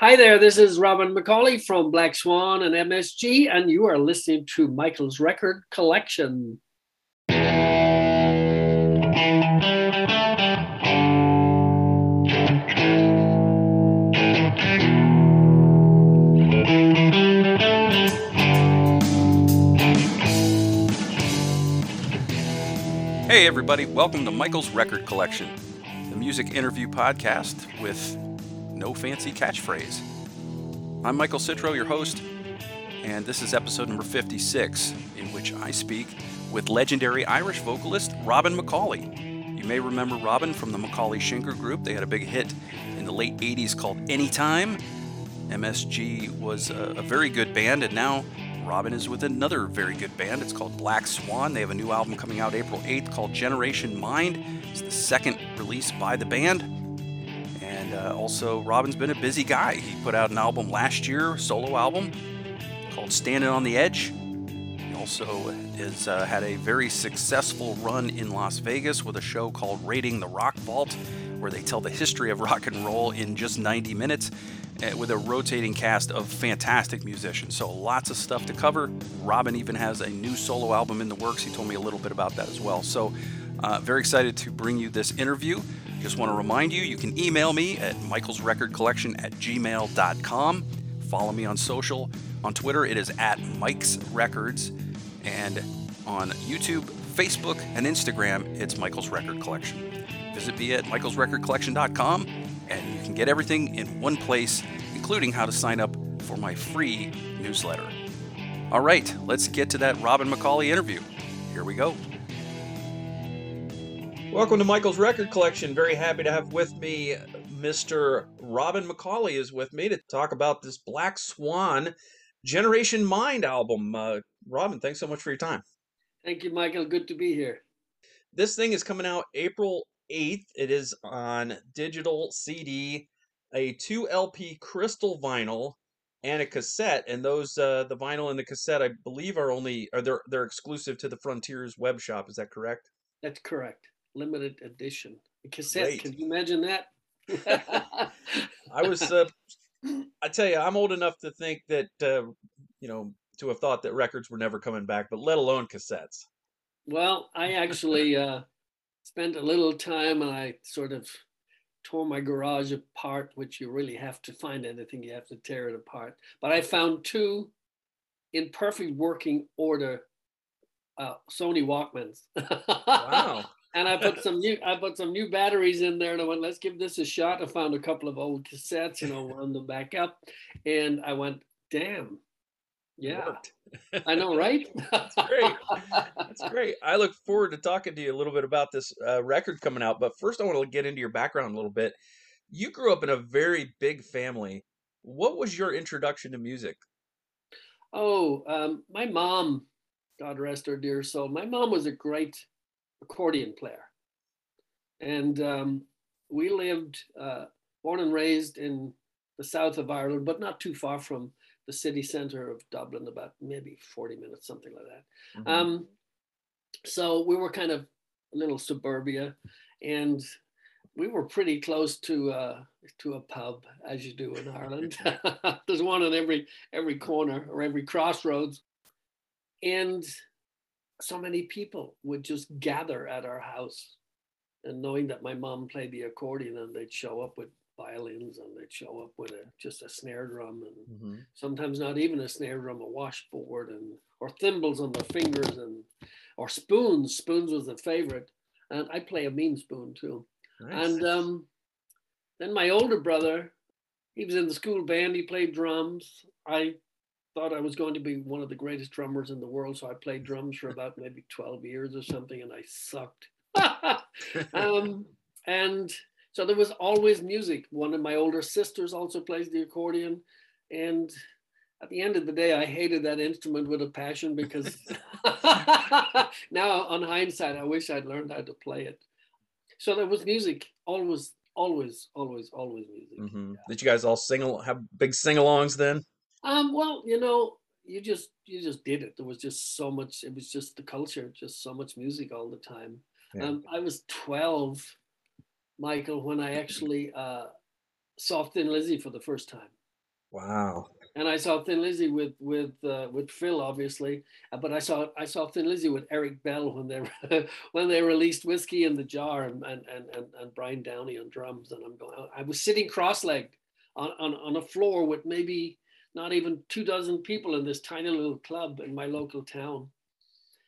Hi there, this is Robin McAuley from Black Swan and MSG, and you are listening to Michael's Record Collection. Hey, everybody, welcome to Michael's Record Collection, the music interview podcast with no fancy catchphrase. I'm Michael Citro, your host, and this is episode number 56, in which I speak with legendary Irish vocalist Robin McAuley. You may remember Robin from the McAuley Schenker Group. They had a big hit in the late 80s called Anytime. MSG was a, a very good band, and now Robin is with another very good band. It's called Black Swan. They have a new album coming out April 8th called Generation Mind. It's the second release by the band. Uh, also, Robin's been a busy guy. He put out an album last year, solo album called Standing on the Edge. He also has uh, had a very successful run in Las Vegas with a show called Raiding the Rock Vault, where they tell the history of rock and roll in just 90 minutes uh, with a rotating cast of fantastic musicians. So lots of stuff to cover. Robin even has a new solo album in the works. He told me a little bit about that as well. So uh, very excited to bring you this interview. Just want to remind you, you can email me at michaelsrecordcollection at gmail.com. Follow me on social. On Twitter, it is at Mike's Records. And on YouTube, Facebook, and Instagram, it's Michael's Record Collection. Visit me at michaelsrecordcollection.com and you can get everything in one place, including how to sign up for my free newsletter. All right, let's get to that Robin McAuley interview. Here we go. Welcome to Michael's Record Collection. Very happy to have with me Mr. Robin McAuley is with me to talk about this Black Swan Generation Mind album. Uh, Robin, thanks so much for your time. Thank you, Michael. Good to be here. This thing is coming out April 8th. It is on digital CD, a 2 LP crystal vinyl, and a cassette. And those uh, the vinyl and the cassette, I believe, are only are they're they're exclusive to the Frontiers web shop. Is that correct? That's correct. Limited edition. A cassette. Great. Can you imagine that? I was. Uh, I tell you, I'm old enough to think that uh, you know to have thought that records were never coming back, but let alone cassettes. Well, I actually uh, spent a little time and I sort of tore my garage apart, which you really have to find anything, you have to tear it apart. But I found two in perfect working order uh, Sony Walkmans. Wow. And I put some new I put some new batteries in there and I went, let's give this a shot. I found a couple of old cassettes, you know, wound them back up. And I went, damn, yeah. I know, right? That's great. That's great. I look forward to talking to you a little bit about this uh, record coming out. But first, I want to get into your background a little bit. You grew up in a very big family. What was your introduction to music? Oh, um, my mom, God rest her dear soul, my mom was a great accordion player. And um, we lived, uh, born and raised in the south of Ireland, but not too far from the city center of Dublin, about maybe 40 minutes, something like that. Mm-hmm. Um, so we were kind of a little suburbia, and we were pretty close to uh, to a pub, as you do in Ireland. There's one on every every corner or every crossroads, and so many people would just gather at our house, and knowing that my mom played the accordion, and they'd show up with violins and they'd show up with a just a snare drum and mm-hmm. sometimes not even a snare drum, a washboard and or thimbles on the fingers and or spoons. Spoons was a favorite. And I play a mean spoon too. Nice. And um, then my older brother, he was in the school band, he played drums. I thought I was going to be one of the greatest drummers in the world. So I played drums for about maybe 12 years or something, and I sucked. um, and so there was always music. One of my older sisters also plays the accordion. And at the end of the day, I hated that instrument with a passion because now, on hindsight, I wish I'd learned how to play it. So there was music, always, always, always, always music. Mm-hmm. Yeah. Did you guys all sing, have big sing-alongs then? Um, well, you know, you just you just did it. There was just so much. It was just the culture, just so much music all the time. Yeah. Um, I was twelve Michael, when I actually uh, saw Thin Lizzy for the first time. Wow. And I saw Thin Lizzy with with uh, with Phil, obviously, uh, but I saw I saw Thin Lizzy with Eric Bell when they when they released Whiskey in the Jar and and and and Brian Downey on drums, and I'm going. I was sitting cross-legged on on on a floor with maybe not even two dozen people in this tiny little club in my local town.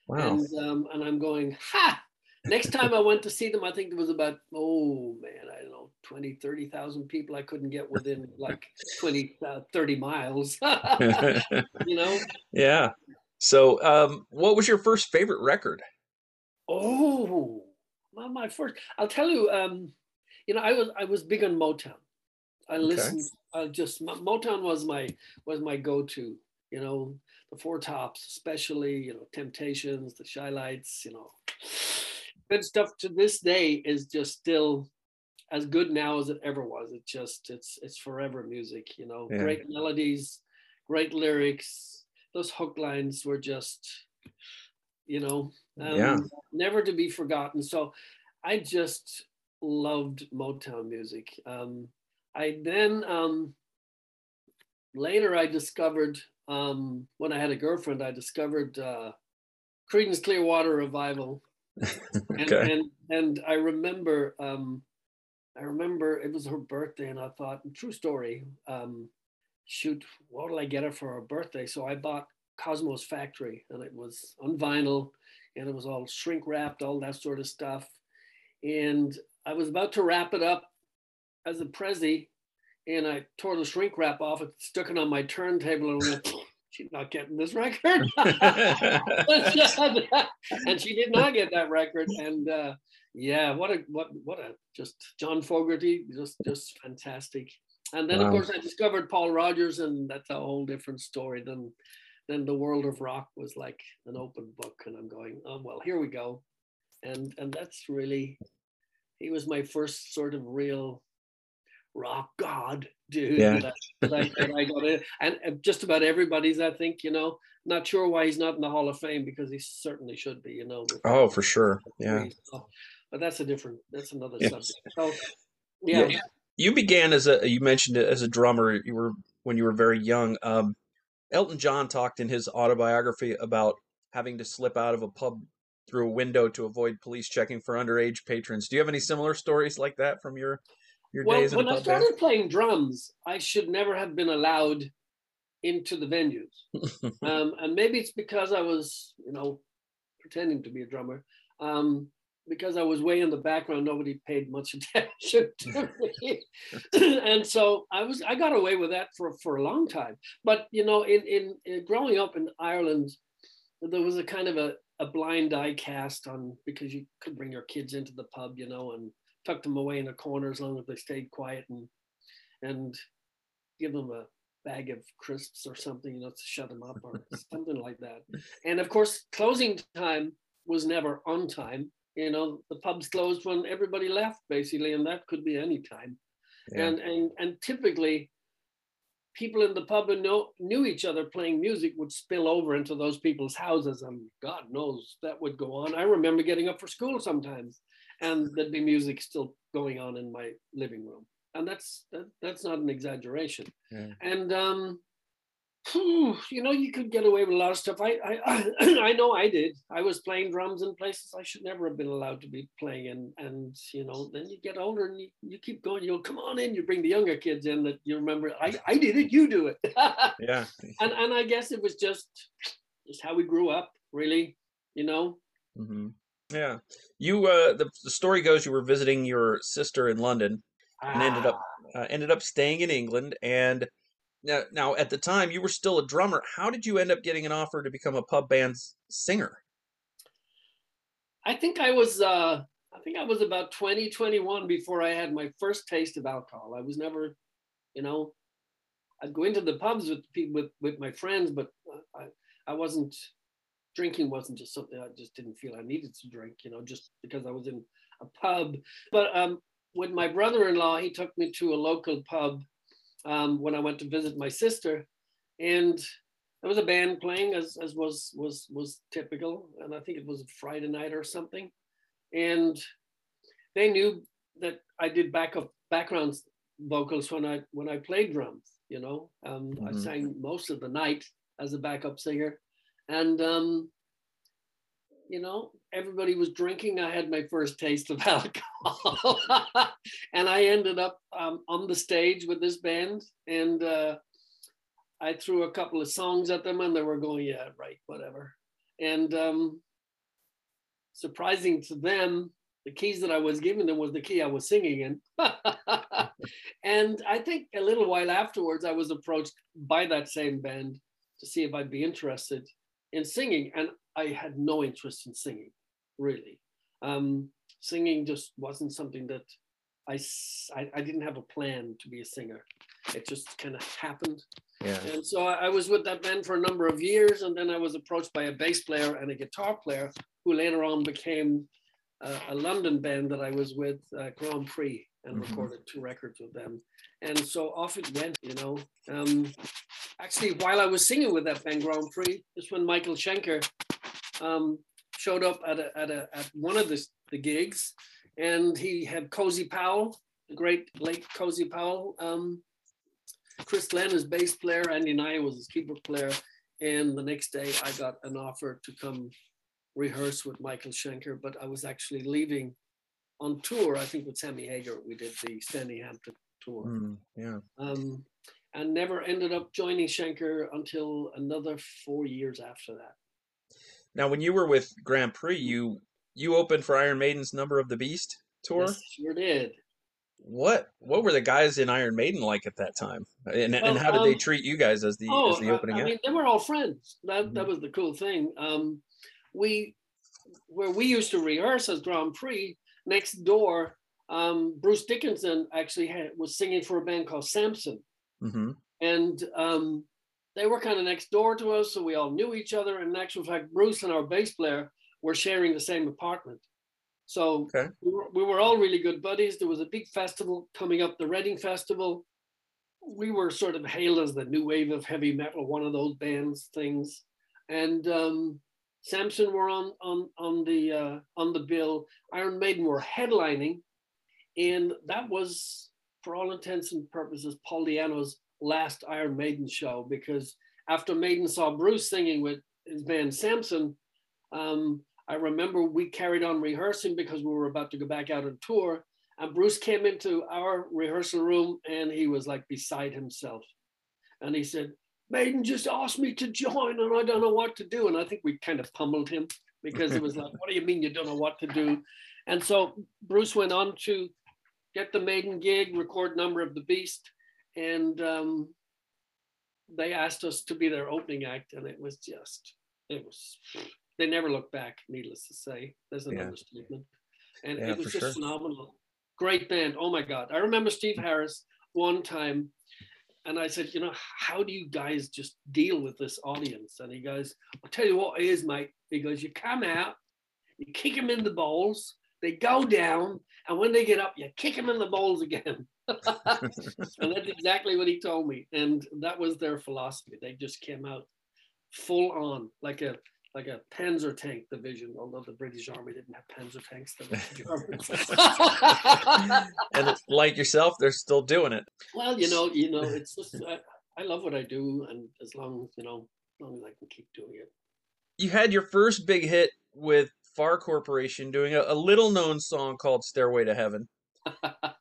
Wow. And um, and I'm going, ha! Next time I went to see them, I think there was about, oh man, I don't know, 20, 30,000 people. I couldn't get within like 20, uh, 30 miles, you know? Yeah. So, um, what was your first favorite record? Oh, well, my first, I'll tell you, um, you know, I was, I was big on Motown. I listened, okay. I just, Motown was my, was my go-to, you know, the Four Tops, especially, you know, Temptations, the Chi-Lites, you know, good stuff to this day is just still as good now as it ever was. It just it's it's forever music, you know. Yeah. Great melodies, great lyrics. Those hook lines were just, you know, um, yeah. never to be forgotten. So I just loved Motown music. Um, I then um, later I discovered um, when I had a girlfriend, I discovered uh, Creedence Clearwater Revival and, and and I remember um, I remember it was her birthday, and I thought, true story. Um, shoot, what will I get her for her birthday? So I bought Cosmo's Factory, and it was on vinyl, and it was all shrink wrapped, all that sort of stuff. And I was about to wrap it up as a prezi, and I tore the shrink wrap off and stuck it on my turntable and went, she's not getting this record. and she did not get that record. And uh, yeah, what a what what a just John Fogerty, just just fantastic. And then wow. of course I discovered Paul Rodgers, and that's a whole different story than then the world of rock was like an open book. And I'm going, oh well, here we go. And and that's really he was my first sort of real rock god dude yeah. that, that, I, that I got in. And just about everybody's, I think, you know, not sure why he's not in the Hall of Fame because he certainly should be, you know. Oh, for sure. Yeah. But that's a different, that's another yeah. subject. So, yeah. yeah. You began as a, you mentioned it as a drummer. You were, when you were very young. Um, Elton John talked in his autobiography about having to slip out of a pub through a window to avoid police checking for underage patrons. Do you have any similar stories like that from your your well, days? When I started band? playing drums, I should never have been allowed into the venues, um, and maybe it's because I was, you know, pretending to be a drummer. Um, because I was way in the background, nobody paid much attention to me, and so I was I got away with that for for a long time. But you know, in in, in growing up in Ireland, there was a kind of a a blind eye cast on because you could bring your kids into the pub, you know, and tuck them away in a corner as long as they stayed quiet and and give them a bag of crisps or something, you know, to shut them up or something like that. And of course, closing time was never on time. You know, the pubs closed when everybody left, basically, and that could be any time. Yeah. And and and typically, people in the pub and know, knew each other playing music would spill over into those people's houses, and God knows that would go on. I remember getting up for school sometimes and there'd be music still going on in my living room. And that's that, that's not an exaggeration. Yeah. and um you know you could get away with a lot of stuff. I, I i know i did. I was playing drums in places i should never have been allowed to be playing and and you know then you get older and you, you keep going. You go come on in you bring the younger kids in that you remember i i did it you do it. Yeah. And and i guess it was just just how we grew up really you know? Mm-hmm. Yeah, you. Uh, the, the story goes you were visiting your sister in London, and ended up ah. uh, ended up staying in England. And now, now, at the time, you were still a drummer. How did you end up getting an offer to become a pub band singer? I think I was. Uh, I think I was about 20, 21 before I had my first taste of alcohol. I was never, you know, I'd go into the pubs with with with my friends, but I I wasn't drinking wasn't just something I just didn't feel I needed to drink, you know, just because I was in a pub. But um, with my brother-in-law, he took me to a local pub um, when I went to visit my sister, and there was a band playing as, as was was was typical, and I think it was a Friday night or something, and they knew that I did backup background vocals when I when I played drums, You know, um, I Mhm. sang most of the night as a backup singer, and um, you know, everybody was drinking. I had my first taste of alcohol, and I ended up um, on the stage with this band, and uh, I threw a couple of songs at them, and they were going, "Yeah, right, whatever." And um, surprising to them, the keys that I was giving them was the key I was singing in. and I think a little while afterwards, I was approached by that same band to see if I'd be interested in singing. And I had no interest in singing, really. Um, singing just wasn't something that I—I didn't have a plan to be a singer. It just kind of happened. Yeah. And so I I was with that band for a number of years, and then I was approached by a bass player and a guitar player who later on became uh, a London band that I was with, uh, Grand Prix, and Mhm. recorded two records with them. And so off it went, you know. Um, actually, while I was singing with that band, Grand Prix, is when Michael Schenker um, showed up at, a, at, a, at one of the, the gigs, and he had Cozy Powell, the great late Cozy Powell, um, Chris Glenn, his bass player, Andy Nye was his keyboard player. And the next day I got an offer to come rehearse with Michael Schenker, but I was actually leaving on tour, I think with Sammy Hagar. We did the Standing Hampton tour. Mm, yeah. Um, and never ended up joining Schenker until another four years after that. Now, when you were with Grand Prix, you you opened for Iron Maiden's Number of the Beast tour. Yes, sure did. What what were the guys in Iron Maiden like at that time? And, and how did they um, treat you guys as the oh, as the I- opening I, act? mean, they were all friends. That that Mhm. was the cool thing. Um, we where we used to rehearse as Grand Prix next door. Um, Bruce Dickinson actually had, was singing for a band called Samson, hmm and um, they were kind of next door to us, so we all knew each other. And in actual fact, Bruce and our bass player were sharing the same apartment. So Okay. we, were, we were all really good buddies. There was a big festival coming up, the Reading Festival. We were sort of hailed as the new wave of heavy metal, one of those bands things. And um, Samson were on on on the uh, on the bill. Iron Maiden were headlining, and that was, for all intents and purposes, Paul Di'Anno's last Iron Maiden show because after Maiden saw Bruce singing with his band Samson, um, I remember we carried on rehearsing because we were about to go back out on tour. And Bruce came into our rehearsal room and he was like beside himself. And he said, Maiden just asked me to join and I don't know what to do. And I think we kind of pummeled him because it was like, what do you mean you don't know what to do? And so Bruce went on to get the Maiden gig, record Number of the Beast. And um, they asked us to be their opening act. And it was just, it was, they never looked back, needless to say. There's an Yeah. understatement. And Yeah, it was just sure. phenomenal. Great band. Oh my God. I remember Steve Harris one time and I said, you know, how do you guys just deal with this audience? And he goes, I'll tell you what it is, mate. He goes, you come out, you kick them in the bowls, they go down, and when they get up, you kick them in the bowls again. and that's exactly what he told me. And that was their philosophy. They just came out full on, like a like a Panzer tank division, although the British Army didn't have Panzer tanks. They were Germans. and it's like yourself, they're still doing it. Well, you know, you know, it's just I, I love what I do, and as long you know, as long as I can keep doing it. You had your first big hit with Far Corporation doing a, a little known song called Stairway to Heaven.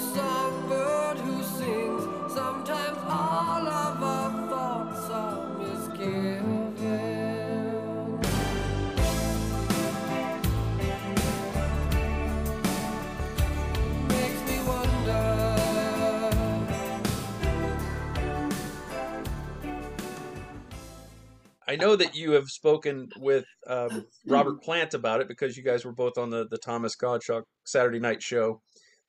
songbird who sings. Sometimes all of our thoughts are. I know that you have spoken with um, Robert Plant about it because you guys were both on the the Thomas Gottschalk Saturday Night Show.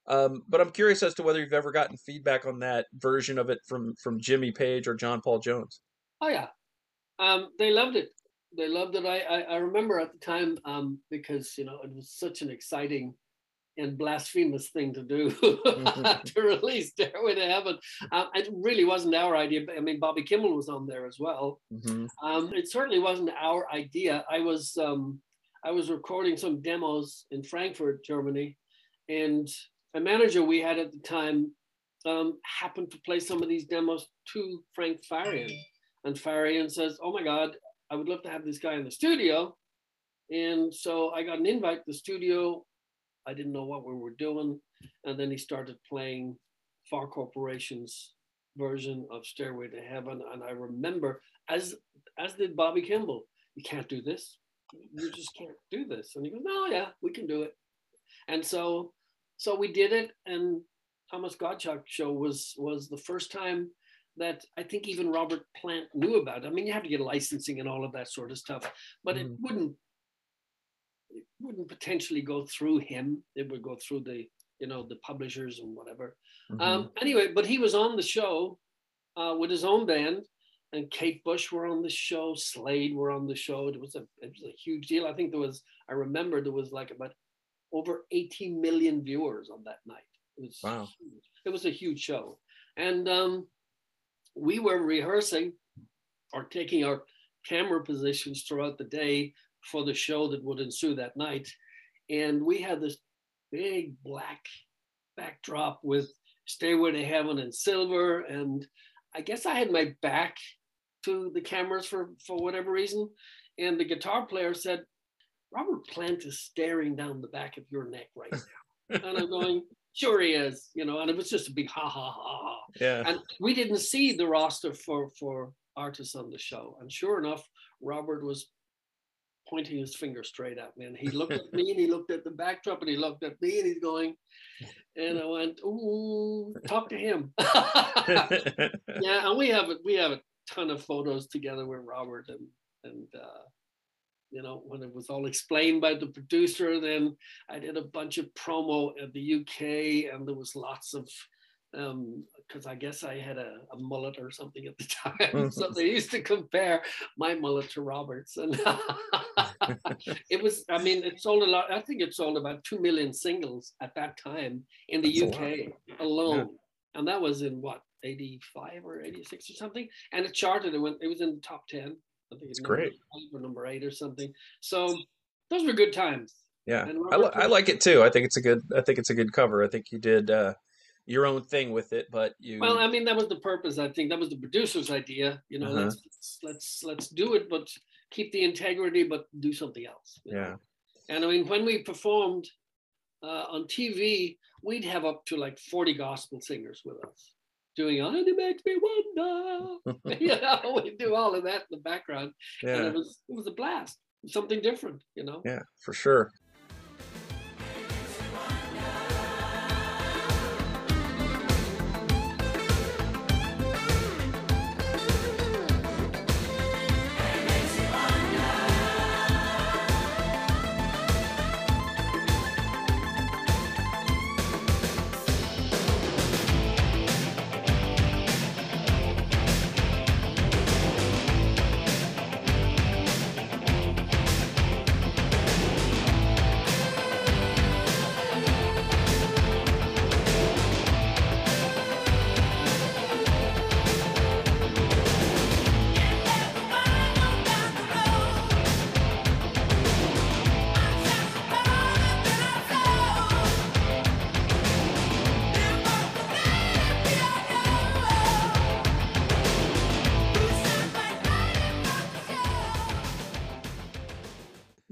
Um, but I'm curious as to whether you've ever gotten feedback on that version of it from from Jimmy Page or John Paul Jones. Oh yeah, um, they loved it. They loved it. I, I, I remember at the time um, because you know it was such an exciting and blasphemous thing to do to release Stairway to Heaven. Um, it really wasn't our idea. I mean, Bobby Kimball was on there as well. Mm-hmm. Um, it certainly wasn't our idea. I was um, I was recording some demos in Frankfurt, Germany, and a manager we had at the time um, happened to play some of these demos to Frank Farian, and Farian says, "Oh my God, I would love to have this guy in the studio." And so I got an invite to the studio. I didn't know what we were doing, and then he started playing Far Corporation's version of Stairway to Heaven, and I remember, as as did Bobby Kimball, you can't do this. You just can't do this. And he goes, No, yeah, we can do it. And so so we did it and thomas gottschalk show was was the first time that i think even robert plant knew about it. i mean you have to get licensing and all of that sort of stuff but it Mhm. wouldn't it wouldn't potentially go through him it would go through the you know the publishers and whatever Mhm. um anyway but he was on the show uh with his own band and Kate Bush were on the show, Slade were on the show. It was a it was a huge deal. I think there was I remember there was like about over 18 million viewers on that night. It was Wow. huge. It was a huge show. And um, we were rehearsing or taking our camera positions throughout the day for the show that would ensue that night. And we had this big black backdrop with Stairway to Heaven and silver. And I guess I had my back to the cameras for, for whatever reason. And the guitar player said, Robert Plant is staring down the back of your neck right now. and I'm going, sure he is, you know, and it was just a big ha ha ha ha. yeah. And we didn't see the roster for for artists on the show. And sure enough, Robert was pointing his finger straight at me. And he looked at me and he looked at the backdrop and he looked at me and he's going, and I went, ooh, talk to him. yeah, and we have a, we have a ton of photos together with Robert and and uh, you know when it was all explained by the producer. Then I did a bunch of promo at the UK, and there was lots of um, because I guess I had a, a mullet or something at the time, so they used to compare my mullet to Robert's, and it was. I mean, it sold a lot. I think it sold about two million singles at that time in the That's. UK alone, and that was in what 85 or 86 or something and it charted it went it was in the top 10 i think it's great. or number eight or something so those were good times Yeah, I, li- I like it too. I think it's a good. I think it's a good cover. I think you did uh, your own thing with it, but you. well i mean that was the purpose i think that was the producer's idea you know Uh-huh. let's let's let's do it but keep the integrity but do something else you know? yeah. and i mean when we performed uh, on tv we'd have up to like 40 gospel singers with us doing oh it makes me wonder you know we do all of that in the background and it was it was a blast something different you know Yeah. For sure.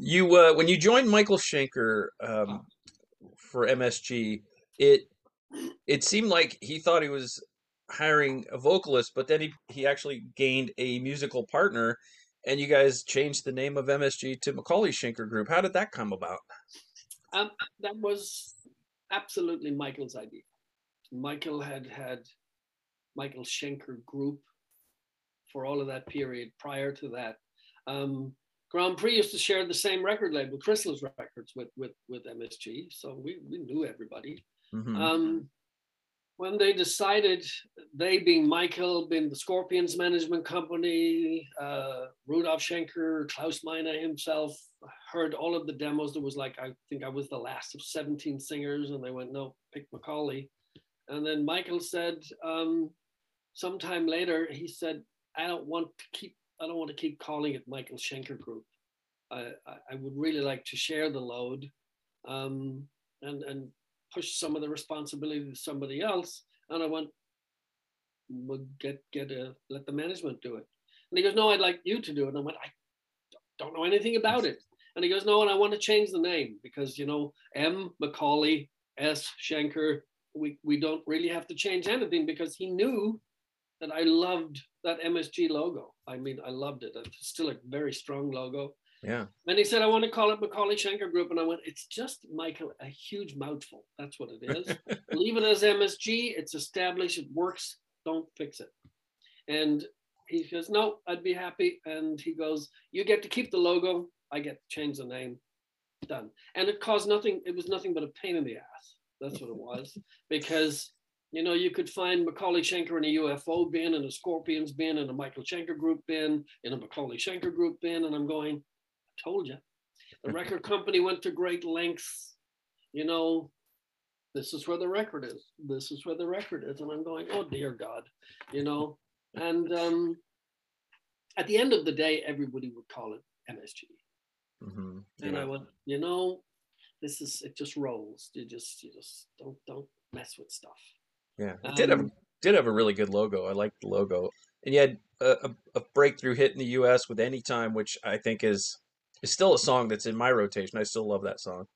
You uh, when you joined Michael Schenker um, for MSG, it it seemed like he thought he was hiring a vocalist, but then he he actually gained a musical partner, and you guys changed the name of MSG to McAuley Schenker Group. How did that come about? Um, that was absolutely Michael's idea. Michael had had Michael Schenker Group for all of that period prior to that. Um, Grand Prix used to share the same record label, Chrysalis Records, with with with MSG, so we we knew everybody. Mhm. Um, when they decided, they being Michael, being the Scorpions management company, uh, Rudolf Schenker, Klaus Meine himself, heard all of the demos. There was like, I think I was the last of 17 singers, and they went, no, pick McAuley. And then Michael said, um, sometime later, he said, I don't want to keep, I don't want to keep calling it Michael Schenker Group. I, I, would really like to share the load. Um, and, and push some of the responsibility to somebody else. And I went, well, get get a let the management do it. And he goes, no, I'd like you to do it. And I went, I don't know anything about it. And he goes, no, and I want to change the name because you know M McAuley S Schenker. We we don't really have to change anything because he knew that I loved that MSG logo. I mean, I loved it. It's still a very strong logo. Yeah. And he said, I want to call it McAuley Schenker Group. And I went, it's just, Michael, a huge mouthful. That's what it is. Leave it as MSG. It's established. It works. Don't fix it. And he goes, no, I'd be happy. And he goes, you get to keep the logo. I get to change the name. Done. And it caused nothing. It was nothing but a pain in the ass. That's what it was. because, you know, you could find McAuley Schenker in a UFO bin, in a Scorpions bin, in a Michael Schenker group bin, in a McAuley Schenker group bin. And I'm going, I told you. The record company went to great lengths. You know, this is where the record is. This is where the record is. And I'm going, oh dear God, you know. And um, at the end of the day, everybody would call it MSG. Mhm. And Yeah. I went, you know, this is it just rolls. You just you just don't don't mess with stuff. Yeah, it did have Um, did have a really good logo. I liked the logo, and you had a, a, a breakthrough hit in the U.S. with "Anytime," which I think is is still a song that's in my rotation. I still love that song.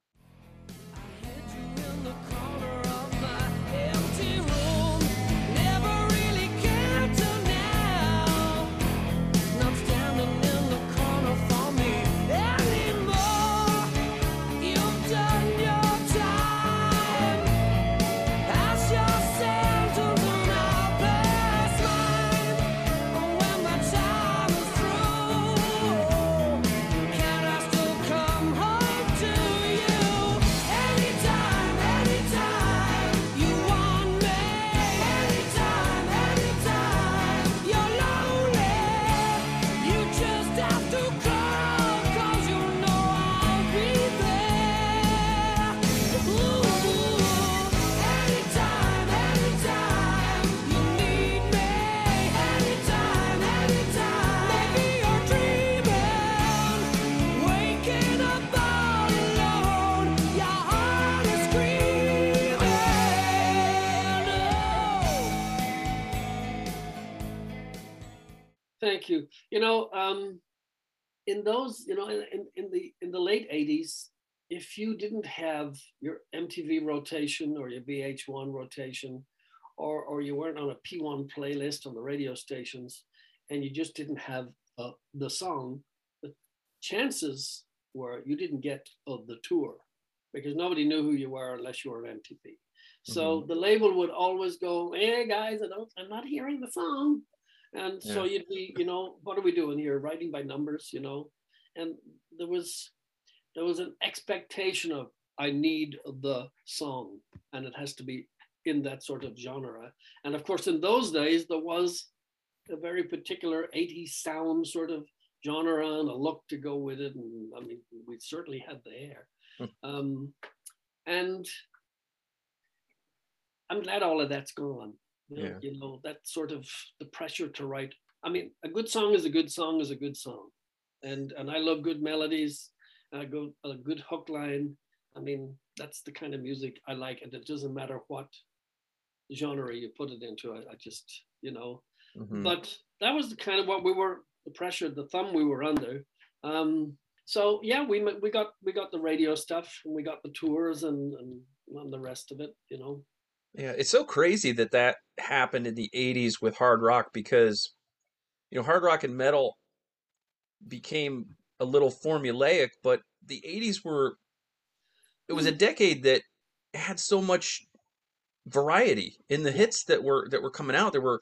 In those, you know, in, in, the in the late '80s, if you didn't have your MTV rotation or your VH1 rotation, or or you weren't on a P1 playlist on the radio stations, and you just didn't have uh, the song, the chances were you didn't get uh, the tour because nobody knew who you were unless you were on MTV. So the label would always go, "Hey guys, I don't, I'm not hearing the song." And so you'd be, you know, what are we doing here? Writing by numbers, you know? And there was there was an expectation of I need the song and it has to be in that sort of genre. And of course, in those days, there was a very particular 80s sound sort of genre and a look to go with it. And I mean, we certainly had the hair. Um, and I'm glad all of that's gone. You know, Yeah. you know, that sort of the pressure to write. I mean, a good song is a good song is a good song. And and I love good melodies. I go a good hook line. I mean, that's the kind of music I like. And it doesn't matter what genre you put it into. I, I just, you know, Mhm. but that was the kind of what we were the pressure the thumb we were under um so yeah we we got we got the radio stuff and we got the tours and and, and the rest of it you know Yeah, it's so crazy that that happened in the 80s with hard rock because, you know, hard rock and metal became a little formulaic, but the 80s were, it was a decade that had so much variety in the hits that were that were coming out. There were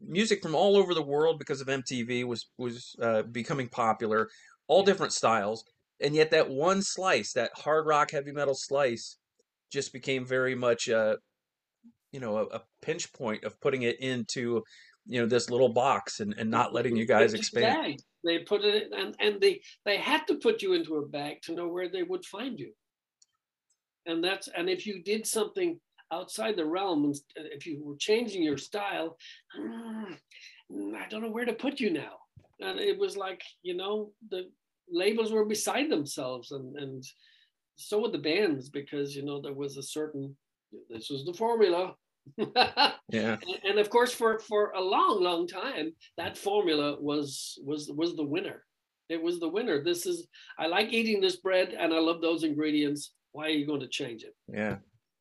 music from all over the world because of MTV was was uh, becoming popular, all different styles, and yet that one slice, that hard rock heavy metal slice, just became very much a you know a, a pinch point of putting it into you know this little box and, and not letting you guys expand. They put it in, and and they they had to put you into a bag to know where they would find you. And that's and if you did something outside the realm, and if you were changing your style, mm, I don't know where to put you now. And it was like you know the labels were beside themselves, and and so were the bands because you know there was a certain this was the formula. Yeah. And, of course for for a long long time that formula was was was the winner. It was the winner. This is i like eating this bread and i love those ingredients. Why are you going to change it? Yeah.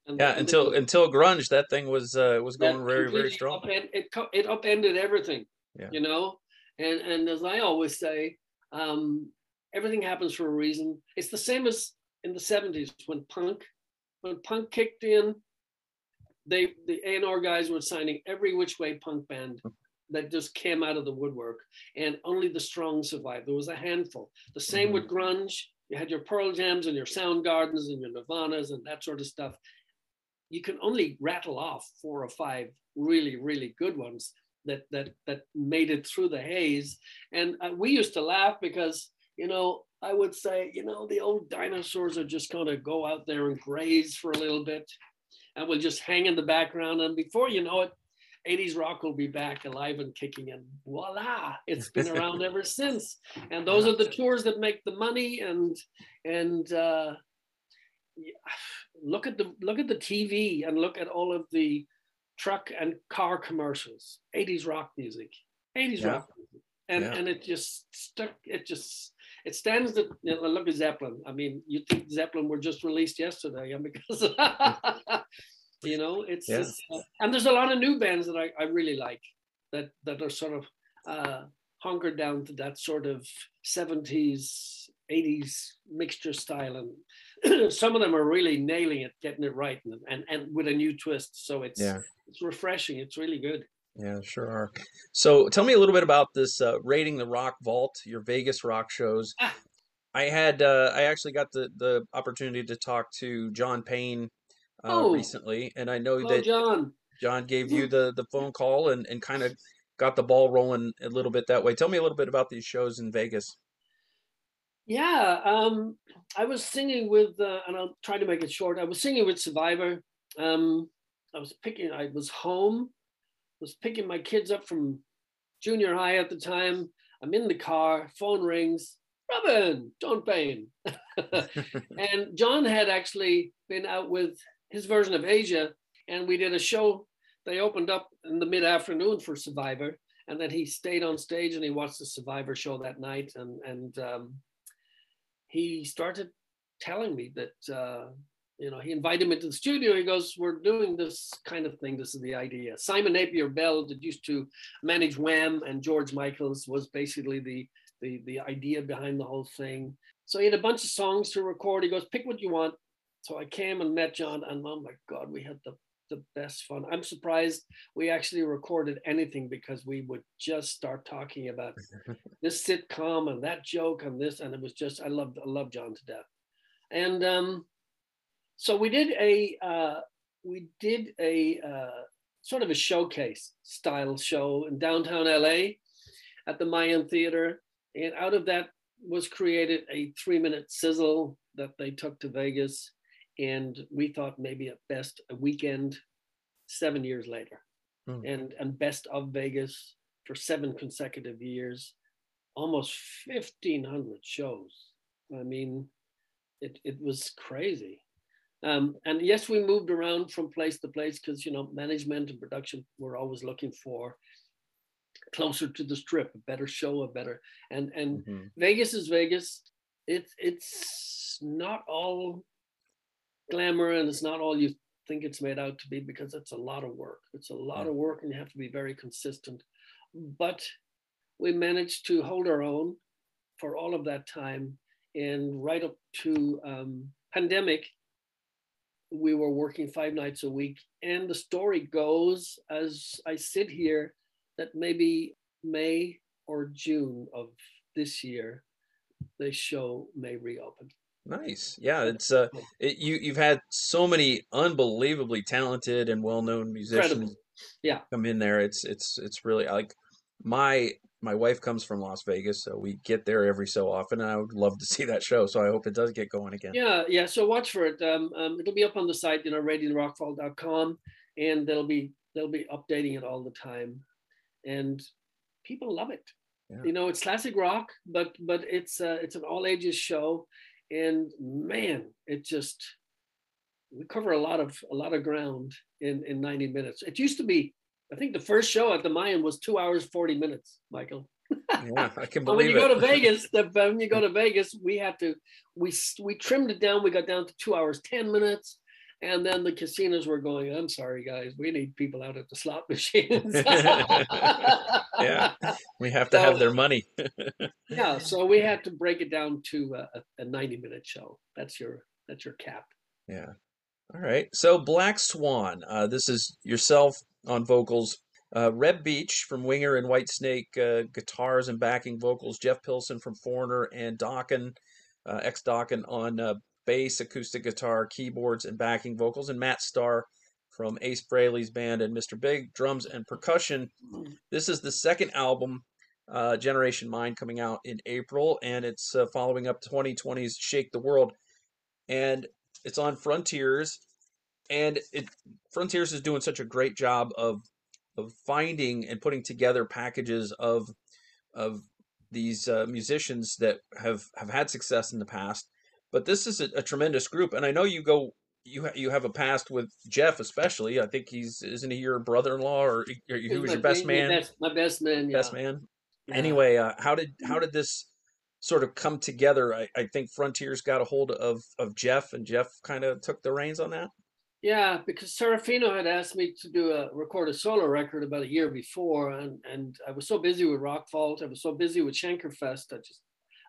And yeah until until grunge that thing was uh was going very very strong. upend, it it upended everything yeah. you know? And and as i always say um everything happens for a reason. It's the same as in the 70s when punk when punk kicked in they the A&R guys were signing every which way punk band that just came out of the woodwork and only the strong survived. There was a handful. The same mm-hmm. with grunge. You had your Pearl Jams and your Soundgardens and your Nirvanas and that sort of stuff. You can only rattle off four or five really, really good ones that that that made it through the haze. And uh, we used to laugh because you know I would say you know the old dinosaurs are just going to go out there and graze for a little bit and we'll just hang in the background. And before you know it, 80s rock will be back alive and kicking and voila it's been around ever since and those are the tours that make the money and and uh, look at the look at the tv and look at all of the truck and car commercials 80s rock music 80s yeah. rock music and yeah. and it just stuck it just it stands that you know, look at Zeppelin. I mean, you think Zeppelin were just released yesterday, and because you know it's, uh, and there's a lot of new bands that I, I really like that that are sort of uh, hunkered down to that sort of 70s 80s mixture style and some of them are really nailing it getting it right and and, and with a new twist so it's yeah. it's refreshing it's really good yeah, sure are. So tell me a little bit about this uh, Raiding the Rock Vault, your Vegas rock shows. Ah. I had uh, I actually got the the opportunity to talk to John Payne uh, oh. recently, and I know that John John gave you the the phone call and and kind of got the ball rolling a little bit that way. Tell me a little bit about these shows in Vegas. Yeah, um, I was singing with, uh, and I'll try to make it short. I was singing with Survivor. Um, I was picking. I was home was picking my kids up from junior high at the time. I'm in the car, phone rings, Robin, Payne. and John had actually been out with his version of Asia, and we did a show. They opened up in the mid afternoon for Survivor, and then he stayed on stage and he watched the Survivor show that night. And, and um, he started telling me that uh, you know, he invited me to the studio. He goes, "We're doing this kind of thing. This is the idea." Simon Napier Bell, that used to manage Wham, and George Michaels was basically the the the idea behind the whole thing. So he had a bunch of songs to record. He goes, "Pick what you want." So I came and met John, and oh my God, we had the the best fun. I'm surprised we actually recorded anything because we would just start talking about this sitcom and that joke and this, and it was just I loved I loved John to death. And um, so we did a uh, we did a uh, sort of a showcase style show in downtown LA at the Mayan Theater, and out of that was created a three minute sizzle that they took to Vegas, and we thought maybe at best a weekend, seven years later, mm. and and best of Vegas for seven consecutive years, almost fifteen hundred shows. I mean, it it was crazy. Um, and yes, we moved around from place to place because you know management and production were always looking for closer to the strip, a better show, a better and and mm-hmm. Vegas is Vegas. It's it's not all glamour and it's not all you think it's made out to be because it's a lot of work. It's a lot of work and you have to be very consistent. But we managed to hold our own for all of that time and right up to um, pandemic we were working five nights a week. And the story goes as I sit here that maybe May or June of this year, the show may reopen. Nice. Yeah, it's uh it, you you've had so many unbelievably talented and well-known musicians Incredible. Yeah. come in there. It's it's it's really like my my wife comes from Las Vegas, so we get there every so often and I would love to see that show. So I hope it does get going again. Yeah, yeah. So watch for it. Um, um, it'll be up on the site, you know, raidingtherockvault.com, and they'll be they'll be updating it all the time, and people love it. Yeah. You know, it's classic rock, but but it's uh, it's an all ages show, and man, it just we cover a lot of a lot of ground in in 90 minutes. It used to be, I think the first show at the Mayan was two hours 40 minutes, Michael. Yeah, I can But when you it. go to Vegas, the, when you go to Vegas, we had to we we trimmed it down. We got down to two hours ten minutes, and then the casinos were going. I'm sorry, guys, we need people out at the slot machines. Yeah. we have to have their money. yeah. So we had to break it down to a, a 90 minute show. That's your that's your cap. Yeah. All right. So Black Swan. Uh, this is yourself on vocals. Uh, Reb Beach from Winger and Whitesnake uh, guitars and backing vocals. Jeff Pilson from Foreigner and Dokken, uh, ex Dokken on uh, bass, acoustic guitar, keyboards, and backing vocals. And Matt Starr from Ace Frehley's band and Mr. Big, drums and percussion. This is the second album, uh, Generation Mind, coming out in April, and it's uh, following up 2020's Shake the World. And it's on Frontiers, and it Frontiers is doing such a great job of of finding and putting together packages of of these uh, musicians that have have had success in the past. But this is a, a tremendous group, and I know you go you ha- you have a past with Jeff, especially. I think he's isn't he your brother-in-law or he, or he was your best man? best- my best man. Yeah. Best man. Yeah. Anyway, uh, how did how did this sort of come together? I, I think Frontiers got a hold of of Jeff, and Jeff kind of took the reins on that. Yeah, because Serafino had asked me to do a record a solo record about a year before, and and I was so busy with Rock Vault, I was so busy with Schenkerfest, I just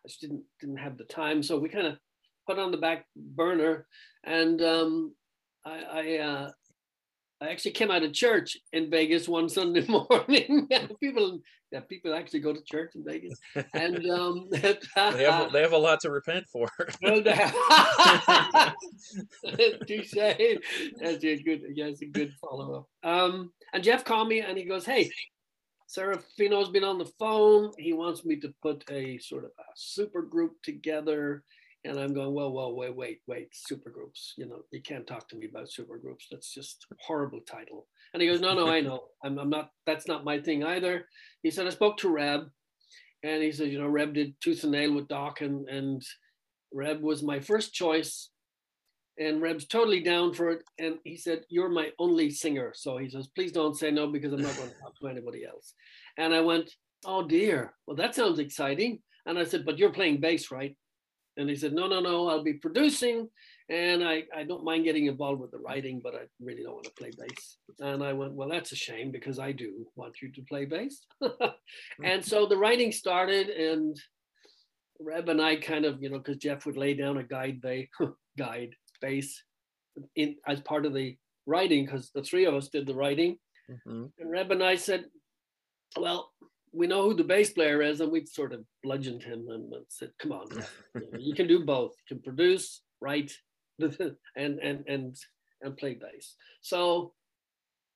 I just didn't didn't have the time. So we kind of put on the back burner, and um, I I, uh, I actually came out of church in Vegas one Sunday morning. people yeah, people actually go to church in Vegas, and um, They have they have a lot to repent for. well. Touche. That's a good. That's a good follow up. Um, and Jeff called me and he goes, "Hey, Serafino's been on the phone. He wants me to put a sort of a super group together." And I'm going, "Well, well, wait, wait, wait. Super groups. You know, you can't talk to me about super groups. That's just a horrible title." And he goes, "No, no, I know. I'm, I'm not. That's not my thing either." He said, "I spoke to Reb." And he said, you know, Reb did Tooth and Nail with Doc, and, and Reb was my first choice. And Reb's totally down for it. And he said, You're my only singer. So he says, Please don't say no because I'm not going to talk to anybody else. And I went, Oh dear. Well, that sounds exciting. And I said, But you're playing bass, right? And he said, No, no, no, I'll be producing. And I, I don't mind getting involved with the writing, but I really don't want to play bass. And I went, Well, that's a shame because I do want you to play bass. and so the writing started, and Reb and I kind of, you know, because Jeff would lay down a guide bay, guide bass in as part of the writing, because the three of us did the writing. Mhm. And Reb and I said, Well, we know who the bass player is, and we've sort of bludgeoned him and said, Come on, you, can do both. You can produce, write, and and and and play bass. So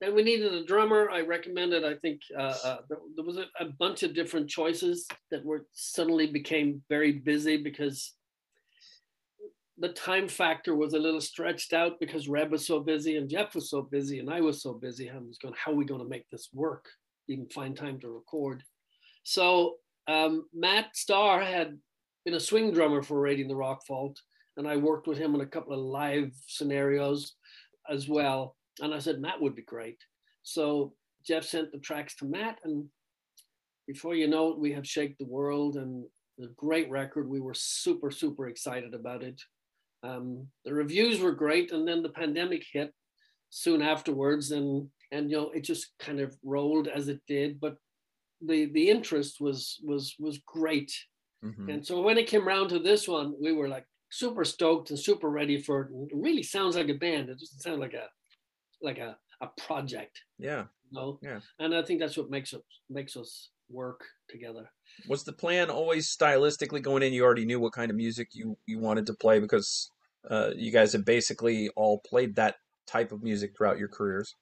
then we needed a drummer. I recommended, I think uh, uh, there, there was a, a bunch of different choices that were suddenly became very busy because the time factor was a little stretched out because Reb was so busy and Jeff was so busy and I was so busy. I was going, how are we going to make this work? Even find time to record. So um, Matt Starr had been a swing drummer for Raiding the Rock Vault, and I worked with him on a couple of live scenarios as well. And I said, Matt would be great. So Jeff sent the tracks to Matt, and before you know it, we have Shake the World and a great record. We were super, super excited about it. Um, the reviews were great, and then the pandemic hit soon afterwards, and and you know it just kind of rolled as it did. But the the interest was was was great, Mhm. and so when it came around to this one, we were like super stoked and super ready for it. It really sounds like a band. It doesn't sound like a like a, a project. Yeah. You know? Yeah. And I think that's what makes us makes us work together. Was the plan always stylistically going in? You already knew what kind of music you you wanted to play because uh, you guys have basically all played that type of music throughout your careers.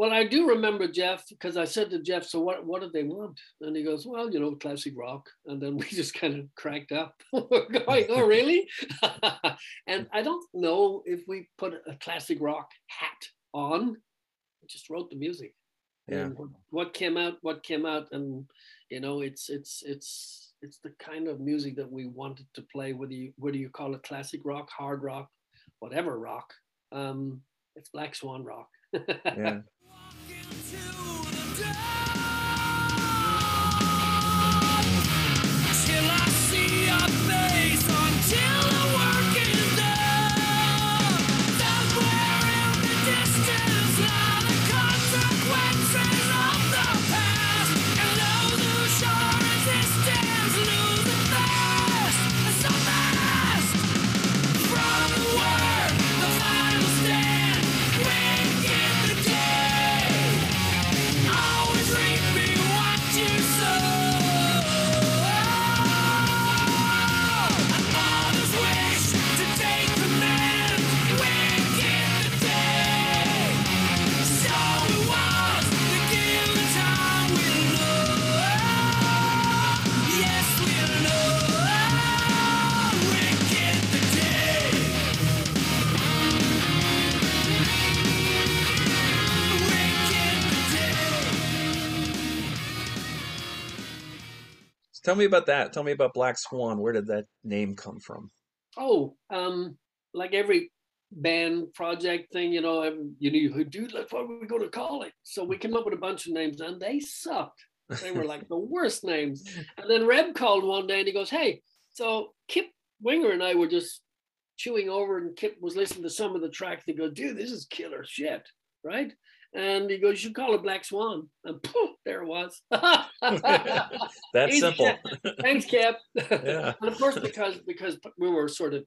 Well, I do remember Jeff because I said to Jeff, "So what? What did they want?" And he goes, "Well, you know, classic rock." And then we just kind of cracked up, going, "Oh, really?" and I don't know if we put a classic rock hat on. We just wrote the music. Yeah. And what, what came out, what came out, and you know, it's it's it's it's the kind of music that we wanted to play. Whether you whether you call it classic rock, hard rock, whatever rock, um, it's Black Swan rock. Yeah. Till tell me about that. Tell me about Black Swan. Where did that name come from? Oh, um, like every band project thing, you know, you know, you do like what are we going to call it? So we came up with a bunch of names, and they sucked. They were like the worst names. And then Reb called one day, and he goes, "Hey, so Kip Winger and I were just chewing over, and Kip was listening to some of the tracks. He goes, "Dude, this is killer shit, right?" And he goes, "You call it Black Swan." And poof, there it was. That's simple. Thanks, Kip. Yeah. and of course, because because we were sort of,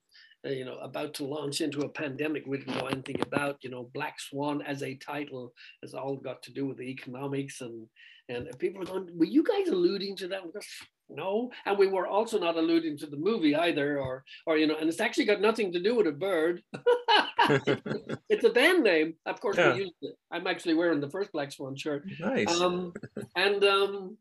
uh, you know, about to launch into a pandemic, we didn't know anything about, you know, Black Swan as a title has all got to do with the economics and and people were going, were you guys alluding to that? No, and we were also not alluding to the movie either, or or you know, and it's actually got nothing to do with a bird. it's a band name, of course. Yeah. We used it. I'm actually wearing the first Black Swan shirt. nice. Um, and um,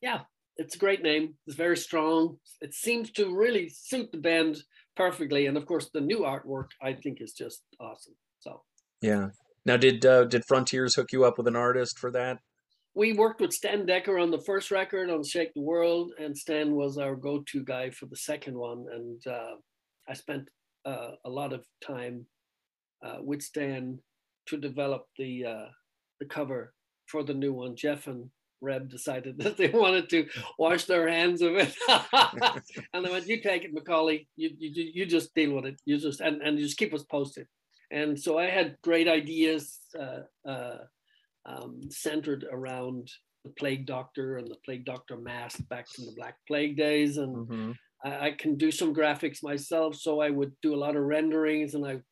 yeah, it's a great name. It's very strong. It seems to really suit the band perfectly. And of course, the new artwork I think is just awesome. So yeah. Now, did uh, did Frontiers hook you up with an artist for that? We worked with Stan Decker on the first record on Shake the World, and Stan was our go-to guy for the second one. And uh, I spent uh, a lot of time uh, with Stan to develop the uh, the cover for the new one. Jeff and Reb decided that they wanted to wash their hands of it, and they went, "You take it, McAuley. You you you just deal with it. You just and and you just keep us posted." And so I had great ideas. Um, centered around the plague doctor and the plague doctor mask back from the Black Plague days. And Mhm. I, I can do some graphics myself. So I would do a lot of renderings and I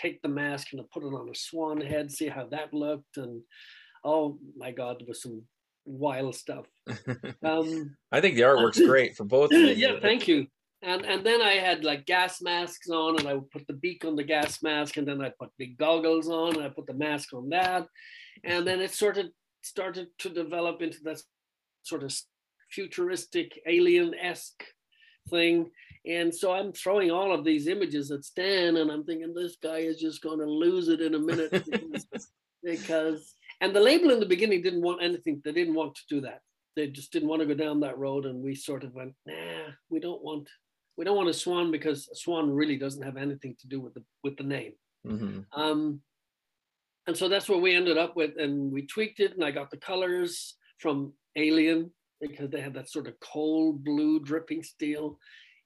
take the mask and I put it on a swan head, see how that looked. And oh my God, there was some wild stuff. Um, I think the artwork's great for both. Yeah, thank you. And and then I had like gas masks on, and I would put the beak on the gas mask, and then I put big goggles on, and I put the mask on that, and then it sort of started to develop into this sort of futuristic alien esque thing. And so I'm throwing all of these images at Stan, and I'm thinking this guy is just going to lose it in a minute because, and the label in the beginning didn't want anything. They didn't want to do that. They just didn't want to go down that road, and we sort of went, nah, we don't want we don't want a swan because a swan really doesn't have anything to do with the with the name. hmm Um, and so that's what we ended up with, and we tweaked it, and I got the colors from Alien because they had that sort of cold blue dripping steel,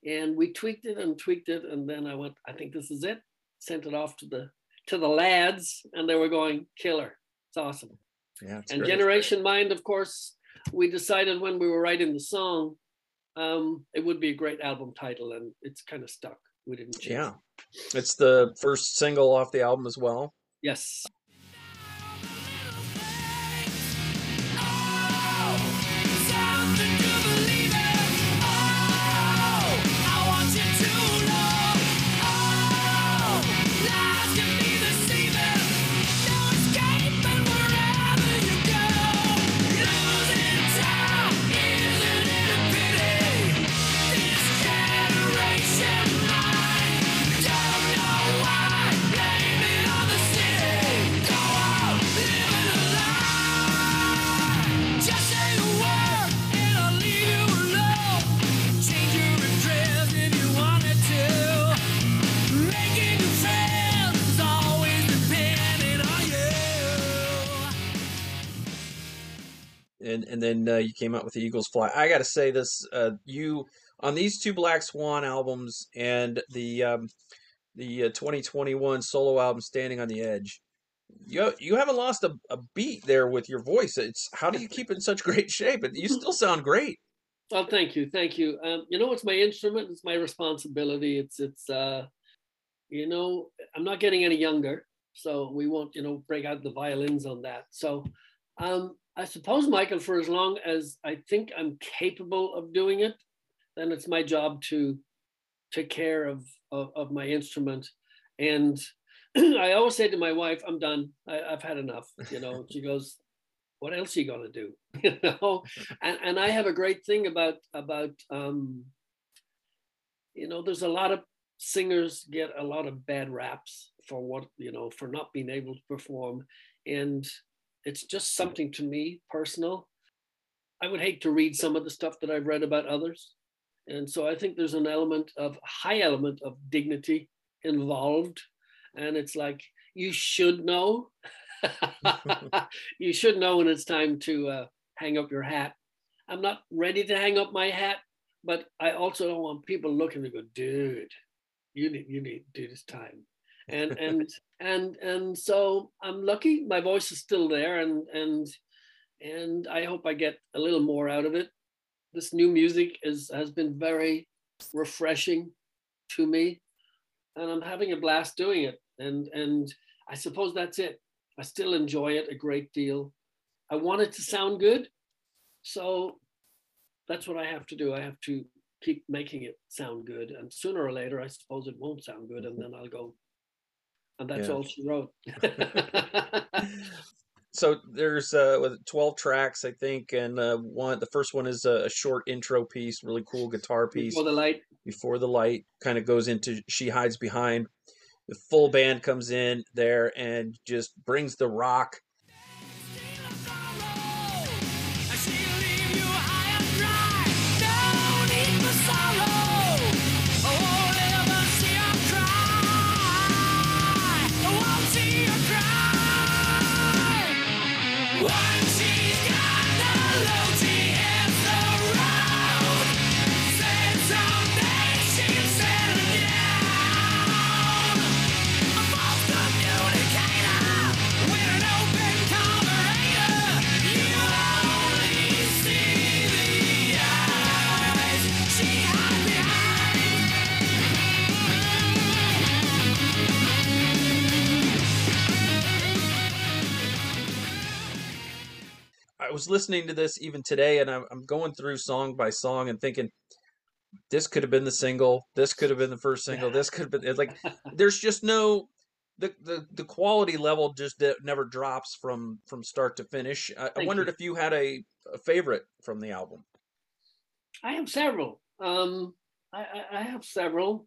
and we tweaked it and tweaked it, and then I went, I think this is it. Sent it off to the to the lads, and they were going killer. It's awesome. Yeah, it's and great. Generation Mind, of course, we decided when we were writing the song, um, it would be a great album title, and it's kind of stuck. We didn't change. Yeah, it's the first single off the album as well. Yes. And and then uh, you came out with the Eagles Fly. I got to say this: uh, you on these two Black Swan albums and the um, the uh, 2021 solo album, Standing on the Edge. You you haven't lost a, a beat there with your voice. It's how do you keep in such great shape? And You still sound great. Oh, thank you, thank you. Um, you know, it's my instrument. It's my responsibility. It's it's uh, you know, I'm not getting any younger, so we won't you know break out the violins on that. So, um, I suppose Michael, for as long as I think I'm capable of doing it, then it's my job to take care of of, of my instrument. And I always say to my wife, "I'm done. I, have had enough." You know, she goes, "What else are you gonna do?" you know, and and I have a great thing about about um, you know, there's a lot of singers get a lot of bad raps for what you know for not being able to perform, and it's just something to me personal. I would hate to read some of the stuff that I've read about others. And so I think there's an element of high element of dignity involved. And it's like, you should know. you should know when it's time to uh, hang up your hat. I'm not ready to hang up my hat, but I also don't want people looking to go, dude, you need you need to do this time. And and and and so I'm lucky. My voice is still there and and and I hope I get a little more out of it. This new music is has been very refreshing to me and i'm having a blast doing it. And and i suppose that's it. I still enjoy it a great deal. I want it to sound good. So that's what i have to do. I have to keep making it sound good. And sooner or later i suppose it won't sound good and then i'll go and that's yeah. all she wrote. So there's uh 12 tracks i think and uh one the first one is a, a, short intro piece really cool guitar piece. before the light. Before the light kind of goes into she hides behind. The full band comes in there and just brings the rock was listening to this even today, and I'm, I'm going through song by song and thinking, this could have been the single. This could have been the first single. This could have been like. There's just no the, the the quality level just never drops from from start to finish. I, I wondered you. if you had a, a, favorite from the album. I have several. Um, I, I have several.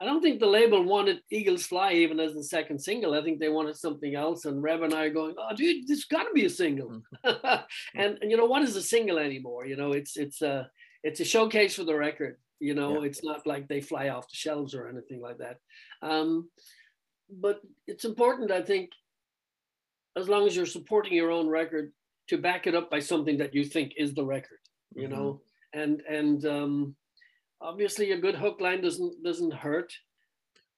I don't think the label wanted Eagles Fly even as the second single. I think they wanted something else. And Reb and I are going, oh, dude, this got to be a single. Mm-hmm. and, and you know what is a single anymore? You know, it's it's a it's a showcase for the record. You know, yeah. it's not like they fly off the shelves or anything like that. Um, but it's important, I think, as long as you're supporting your own record, to back it up by something that you think is the record. You mm-hmm. know, and and um, obviously a good hook line doesn't doesn't hurt.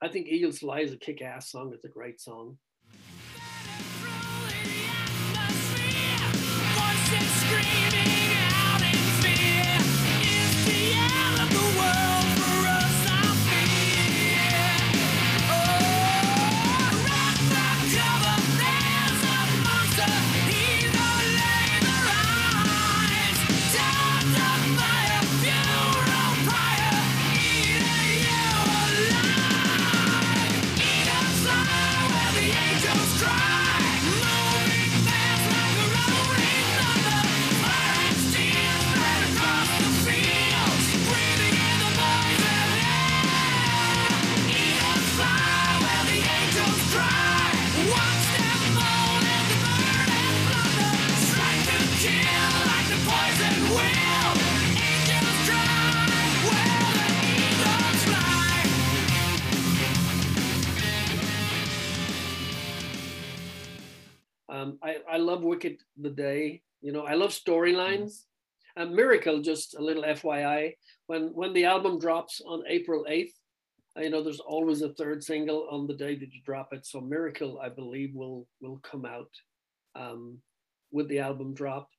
I think Eagles Fly is a kick-ass song. It's a great song. Um, I, I love Wicked the Day. You know, I love storylines. A Miracle, just a little FYI, when when the album drops on April 8th, you know, there's always a third single on the day that you drop it. So Miracle, I believe, will will come out um, with the album drop.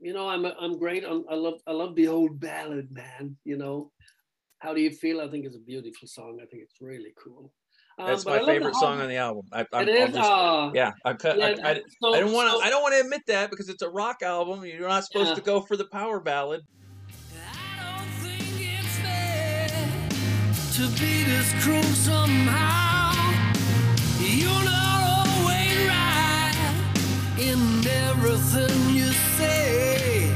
You know, I'm I'm great. I'm, I love I love the old ballad, man. You know, how do you feel? I think it's a beautiful song. I think it's really cool. Um, That's but my favorite song on the album. I, I'm, It I'll is. just- uh, yeah, I, cut, yeah, I, I, so- I don't want to. so- I don't want to admit that because it's a rock album. You're not supposed Yeah. to go for the power ballad. I don't think it's fair to be this cruel somehow. You're not always right in everything you say.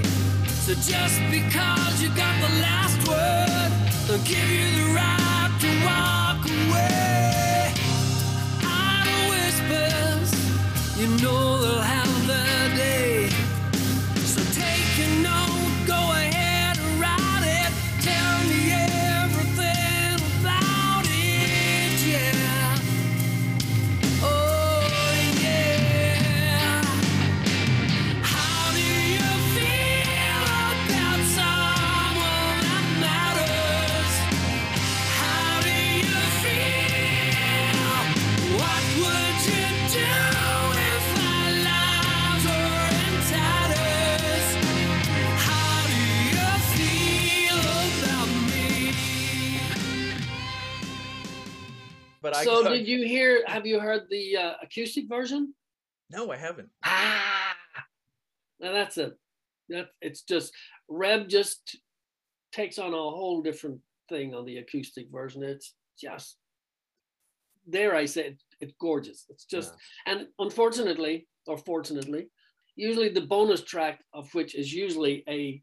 So just because you got the last word, they'll give you the right to walk away. You know they'll have But I So did you hear? Have you heard the uh, acoustic version? No, I haven't. Ah, now that's a that it's just Reb just takes on a whole different thing on the acoustic version. It's just there. I said it's gorgeous. It's just and unfortunately or fortunately, usually the bonus track of which is usually a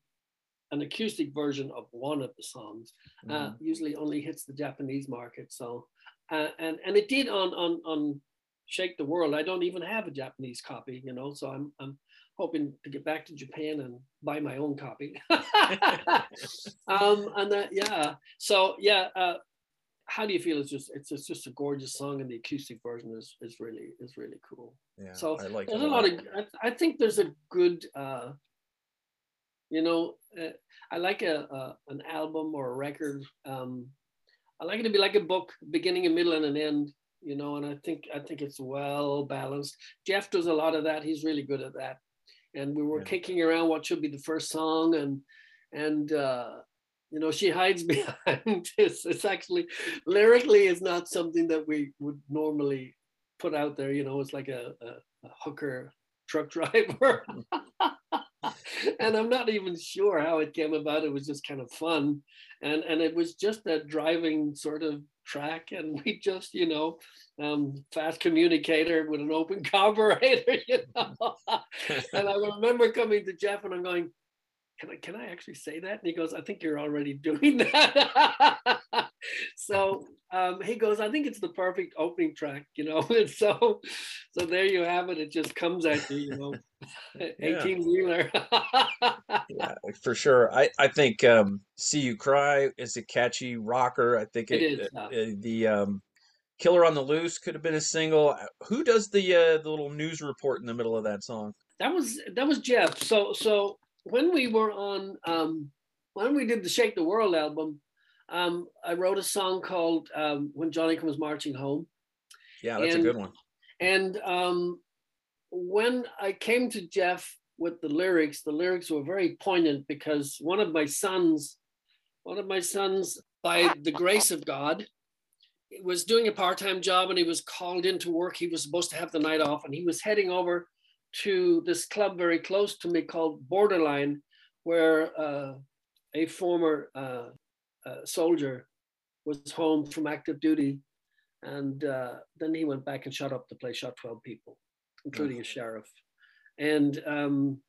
an acoustic version of one of the songs uh, Mhm. usually only hits the Japanese market. So, uh, and and it did on on on Shake the World. I don't even have a Japanese copy, you know. So I'm I'm hoping to get back to Japan and buy my own copy. um, and that, yeah. So yeah. Uh, how do you feel? It's just it's, it's just a gorgeous song, and the acoustic version is is really is really cool. yeah, so I like There's a lot of. I, I think there's a good. uh You know, uh, I like a, a an album or a record. Um, I like it to be like a book, beginning, a middle, and an end. You know, and I think I think it's well balanced. Jeff does a lot of that. He's really good at that. And we were Yeah. kicking around what should be the first song, and and uh, you know she hides behind this. It's actually lyrically is not something that we would normally put out there. You know, it's like a, a, a hooker truck driver. and I'm not even sure how it came about. It was just kind of fun. And and it was just that driving sort of track. And we just, you know, um, fast communicator with an open carburetor, you know. and I remember coming to Jeff and I'm going, can I, can I actually say that? And he goes, I think you're already doing that. so um, he goes, I think it's the perfect opening track, you know. And so, so there you have it. It just comes at you, you know, 18 wheeler. yeah, for sure. I I think um, "See You Cry" is a catchy rocker. I think It it, is, uh, uh, the um, "Killer on the Loose" could have been a single. Uh, Who does the uh, the little news report in the middle of that song? that was that was Jeff. So so when we were on um, when we did the Shake the World album, um, I wrote a song called um, "When Johnny Comes Marching Home." Yeah, that's And- a good one. And um, when I came to Jeff with the lyrics, the lyrics were very poignant because one of my sons, one of my sons, by the grace of God, was doing a part-time job and he was called into work. He was supposed to have the night off, and he was heading over to this club very close to me called Borderline, where uh, a former uh, uh, soldier was home from active duty and uh, then he went back and shot up the place, shot 12 people, including a sheriff. And um,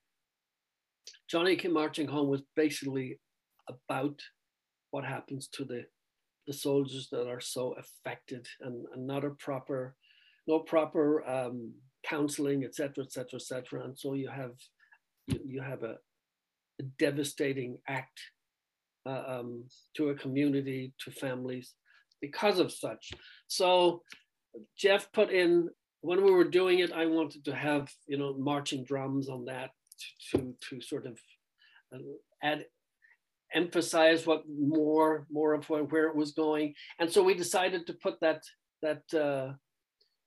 Johnny Came Marching Home was basically about what happens to the, the soldiers that are so affected and, and not a proper, no proper um, counseling, et cetera, et cetera, et cetera. And so you have, you, you have a, a devastating act uh, um, to a community, to families because of such. So Jeff put in when we were doing it, I wanted to have you know marching drums on that. to to, to sort of uh, add emphasize what more more of where, where it was going and so we decided to put that that uh,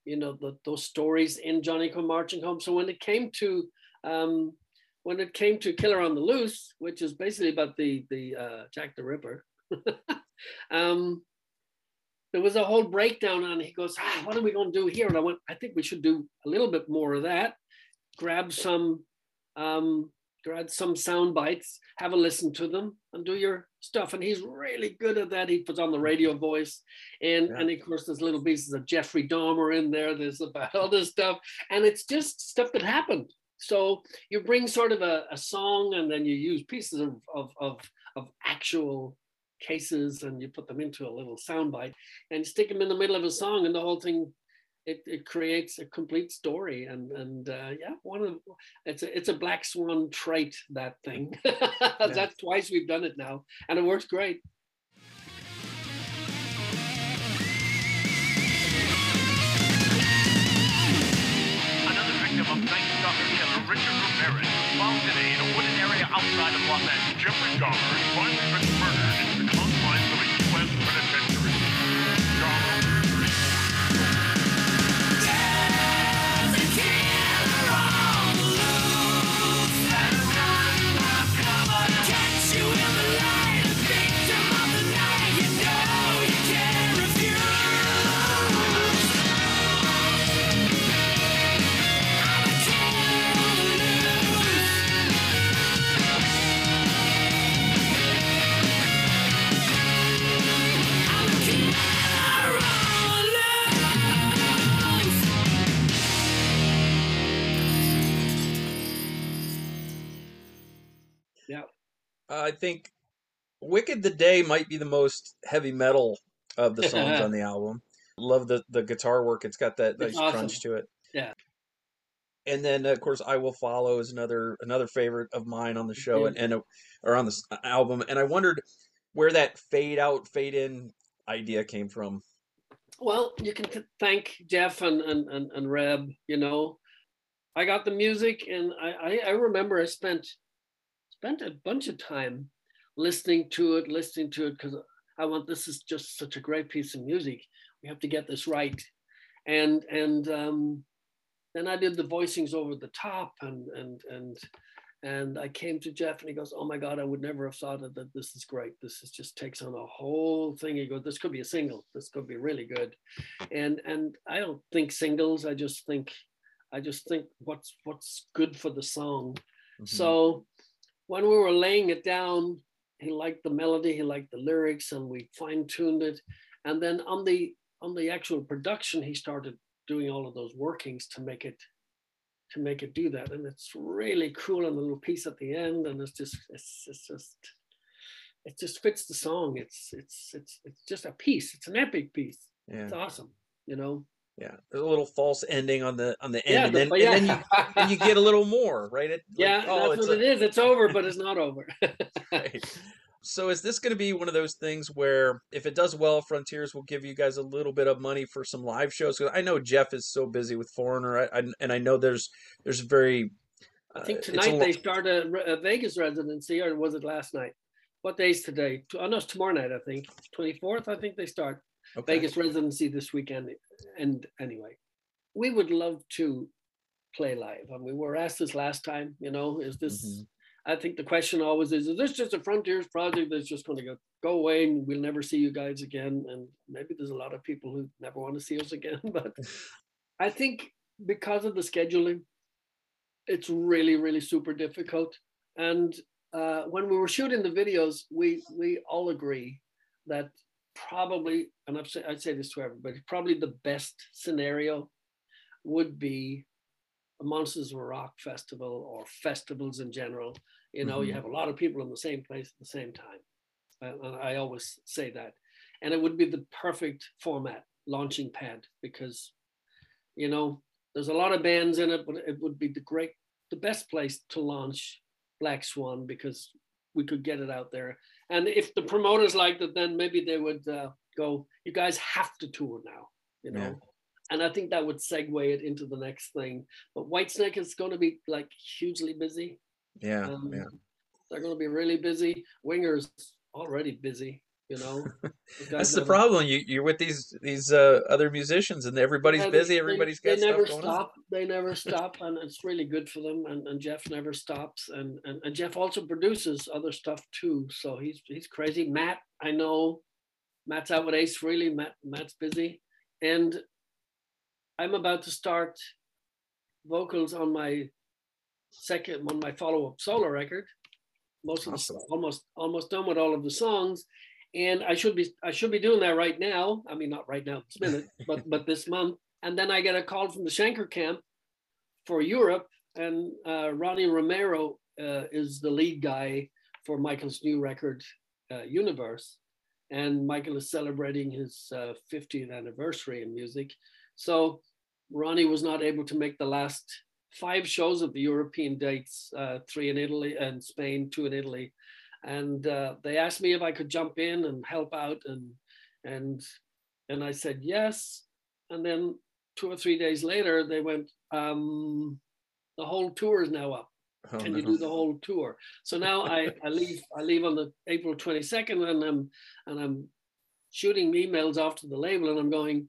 you know the, those stories in johnny come marching home so when it came to um, when it came to killer on the loose which is basically about the the uh, jack the ripper um, there was a whole breakdown it. He goes, ah, what are we going to do here? And I went, I think we should do a little bit more of that. Grab some, um, grab some sound bites, have a listen to them, and do your stuff. And he's really good at that. He puts on the radio voice, and Yeah. and of course there's little pieces of Jeffrey Dahmer in there. There's about other stuff, and it's just stuff that happened. So you bring sort of a, a song, and then you use pieces of of of, of actual cases and you put them into a little soundbite and stick them in the middle of a song and the whole thing it, it creates a complete story and and uh, yeah one of it's a it's a black swan trait that thing. That's twice we've done it now and it works great. Another victim of Night Stalker killer Richard Ramirez was found today in a wooded area outside of Los Angeles. Jeffrey Dahmer finally I think Wicked the Day might be the most heavy metal of the songs on the album. Love the the guitar work. It's got that nice awesome. crunch to it. Yeah. And then of course I Will Follow is another another favorite of mine on the show Mhm. and, and uh, or on this album. And I wondered where that fade out, fade in idea came from. Well, you can thank Jeff and, and, and, and Reb, you know. I got the music and I, I, I remember I spent spent a bunch of time listening to it, listening to it because I want this is just such a great piece of music. We have to get this right. And and um, then I did the voicings over the top and and and and I came to Jeff and he goes, Oh my God, I would never have thought that, that this is great. This is just takes on a whole thing. He goes, This could be a single. This could be really good. And and I don't think singles. I just think I just think what's what's good for the song. Mhm. So when we were laying it down, he liked the melody, he liked the lyrics, and we fine-tuned it. And then on the on the actual production, he started doing all of those workings to make it to make it do that. And it's really cool and the little piece at the end. And it's just it's, it's just it just fits the song. It's it's it's it's just a piece. It's an epic piece. yeah. It's awesome, you know. Yeah. There's a little false ending on the on the end Yeah, and the- then, and then you and you get a little more, right? It, like, yeah, oh, that's what a- it is. It's over, but it's not over. Right. So is this going to be one of those things where if it does well, Frontiers will give you guys a little bit of money for some live shows? Because I know Jeff is so busy with Foreigner, I, I, and I know there's there's very. I uh, think it's a tonight they start a, a Vegas residency, or was it last night? What day's today? Oh no, it's tomorrow night. I think twenty fourth. I think they start okay. Vegas residency this weekend. And anyway, we would love to play live. I mean, we were asked this last time. You know, is this? Mhm. I think the question always is: Is this just a Frontiers project that's just going to go go away and we'll never see you guys again? And maybe there's a lot of people who never want to see us again. But I think because of the scheduling, it's really really super difficult. And uh, when we were shooting the videos, we we all agree that probably, and I've say, I'd say this to everybody, probably the best scenario would be a Monsters of Rock festival or festivals in general. You know, you Mhm. have a lot of people in the same place at the same time. And I always say that. And it would be the perfect format, launching pad, because, you know, there's a lot of bands in it, but it would be the great, the best place to launch Black Swan because we could get it out there. And if the promoters liked it, then maybe they would uh, go, you guys have to tour now, you know. Yeah. And I think that would segue it into the next thing. But Whitesnake is going to be like hugely busy. Yeah, Um, yeah. They're going to be really busy. Winger's already busy. You know, That's the problem. You you're with these these uh, other musicians, and everybody's they- busy. Everybody's they, got stuff never stop. They never stop, and it's really good for them. And, and Jeff never stops. And, and and Jeff also produces other stuff too. So he's he's crazy. Matt, I know, Matt's out with Ace Frehley. Matt Matt's busy, and I'm about to start vocals on my second on my follow up solo record. Most of the, almost almost done with all of the songs, and I should be I should be doing that right now. I mean, not right now this minute, but but this month. And then I get a call from the Schenker camp for Europe, and uh, Ronnie Romero uh, is the lead guy for Michael's new record, uh, Universe, and Michael is celebrating his uh, 50th anniversary in music. So Ronnie was not able to make the last five shows of the European dates, uh, three in Italy and Spain, two in Italy, and uh, they asked me if I could jump in and help out, and and and I said yes. And then two or three days later, they went, um, the whole tour is now up. Oh, Can you do the whole tour? So now I, I leave I leave on the April 22nd and I'm and I'm shooting emails off to the label and I'm going,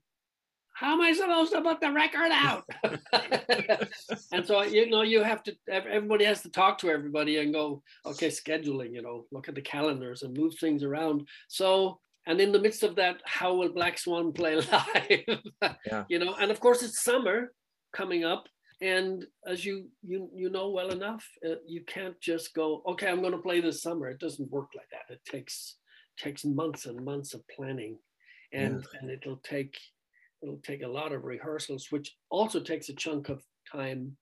how am I supposed to put the record out? and so you know you have to everybody has to talk to everybody and go okay scheduling you know look at the calendars and move things around. So and in the midst of that how will black swan play live? Yeah. you know and of course it's summer coming up and as you you you know well enough uh, you can't just go okay i'm going to play this summer. It doesn't work like that. It takes takes months and months of planning. And and it'll take it'll take a lot of rehearsals which also takes a chunk of time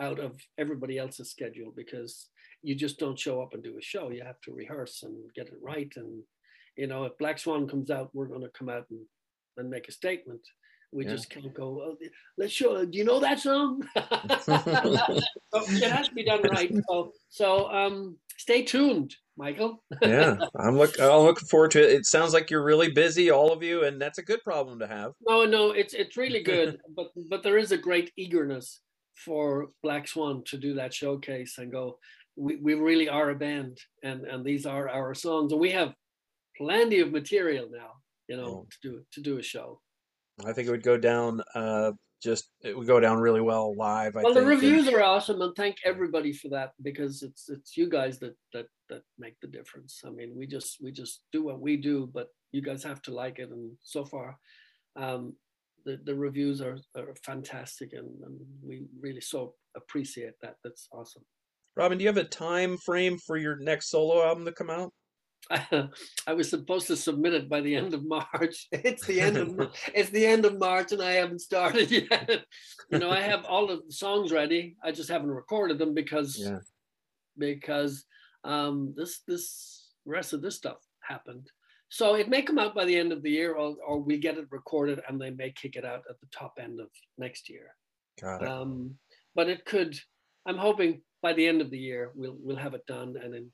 out of everybody else's schedule because you just don't show up and do a show. You have to rehearse and get it right. And you know if black swan comes out we're going to come out and, and make a statement we Yeah. just can't go "Oh, let's show do you know that song so it has to be done right so so um stay tuned michael yeah, I'm look. I'm looking forward to it. It sounds like you're really busy, all of you, and that's a good problem to have. No, no, it's it's really good, but but there is a great eagerness for Black Swan to do that showcase and go. We, we really are a band, and and these are our songs, and we have plenty of material now, you know, Yeah. to do to do a show. I think it would go down. Uh, just it would go down really well live. I well, the think, and- reviews are awesome, and thank everybody for that because it's it's you guys that that that make the difference. I mean, we just we just do what we do, but you guys have to like it, and so far, um, the the reviews are are fantastic, and, and we really so appreciate that. That's awesome. Robin, do you have a time frame for your next solo album to come out? I was supposed to submit it by the end of March. It's the end of it's the end of March, and I haven't started yet. you know, I have all of the songs ready. I just haven't recorded them because Yeah. because um, this this rest of this stuff happened. So it may come out by the end of the year, or, or we get it recorded and they may kick it out at the top end of next year. Got it. Um, but it could. I'm hoping by the end of the year we'll we'll have it done, and then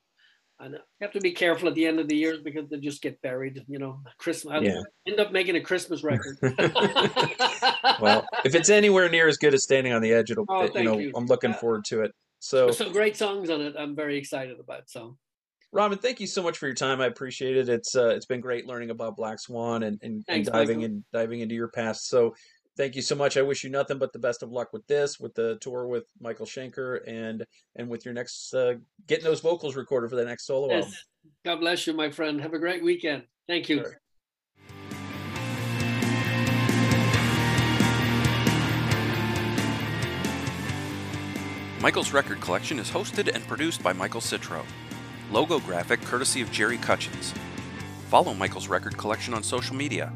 and you have to be careful at the end of the years because they just get buried. You know, Christmas. I'll Yeah. end up making a Christmas record. well, if it's anywhere near as good as Standing on the Edge, it'll. Oh, you know, you. I'm looking Uh, forward to it. So, There's some great songs on it. I'm very excited about. So Robin, thank you so much for your time. I appreciate it. It's uh, it's been great learning about Black Swan and and, and diving Michael. in diving into your past. So, thank you so much. I wish you nothing but the best of luck with this, with the tour with Michael Schenker, and and with your next uh, getting those vocals recorded for the next solo album. yes, God bless you, my friend. Have a great weekend. Thank you. Sure. Michael's Record Collection is hosted and produced by Michael Citro. Logo graphic courtesy of Jerry Cutchins. Follow Michael's Record Collection on social media,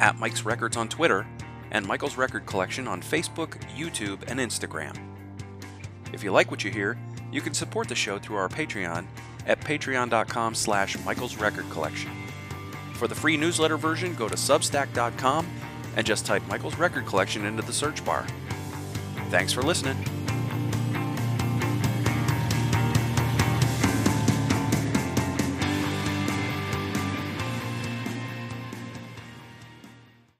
at Mike's Records on Twitter, and Michael's Record Collection on Facebook, YouTube, and Instagram. If you like what you hear, you can support the show through our Patreon at patreon.com slash Michael's Record Collection. For the free newsletter version, go to substack.com and just type Michael's Record Collection into the search bar. Thanks for listening.